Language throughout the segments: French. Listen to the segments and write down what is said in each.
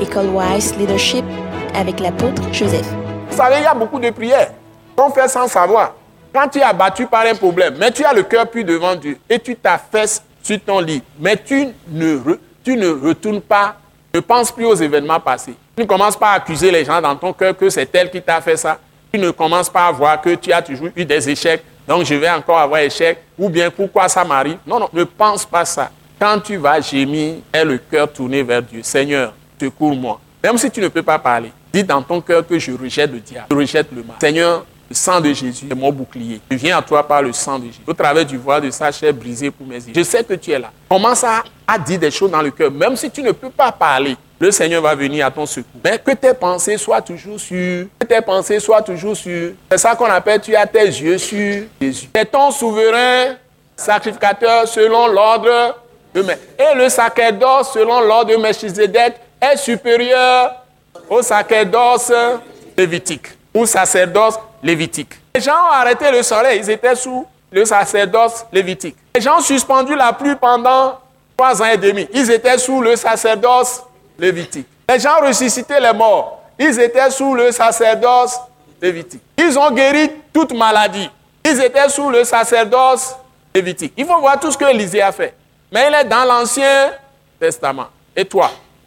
École Wise Leadership avec l'apôtre Joseph. Vous savez, il y a beaucoup de prières qu'on fait sans savoir. Quand tu es abattu par un problème, mais tu as le cœur puis devant Dieu et tu t'affaisses sur ton lit, mais tu ne, tu ne retournes pas, ne penses plus aux événements passés. Tu ne commences pas à accuser les gens dans ton cœur que c'est elle qui t'a fait ça. Tu ne commences pas à voir que tu as toujours eu des échecs, donc je vais encore avoir échec, ou bien pourquoi ça m'arrive? Non, non, ne pense pas ça. Quand tu vas gémir, aie le cœur tourné vers Dieu. Seigneur, secours-moi. Même si tu ne peux pas parler, dis dans ton cœur que je rejette le diable, je rejette le mal. Seigneur, le sang de Jésus est mon bouclier. Je viens à toi par le sang de Jésus. Au travers du voile de sa chair brisée pour mes yeux. Je sais que tu es là. Commence à, dire des choses dans le cœur? Même si tu ne peux pas parler, le Seigneur va venir à ton secours. Mais que tes pensées soient toujours sûres. Que tes pensées soient toujours sûres. C'est ça qu'on appelle tu as tes yeux sur Jésus. C'est ton souverain sacrificateur selon l'ordre de mes. Et le sacerdoce selon l'ordre de est supérieur au sacerdoce lévitique ou sacerdoce lévitique. Les gens ont arrêté le soleil, ils étaient sous le sacerdoce lévitique. Les gens ont suspendu la pluie pendant trois ans et demi, ils étaient sous le sacerdoce lévitique. Les gens ont ressuscité les morts, ils étaient sous le sacerdoce lévitique. Ils ont guéri toute maladie, ils étaient sous le sacerdoce lévitique. Il faut voir tout ce que Élisée a fait. Mais il est dans l'Ancien Testament. Et toi?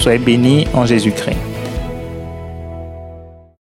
Soyez bénis en Jésus-Christ.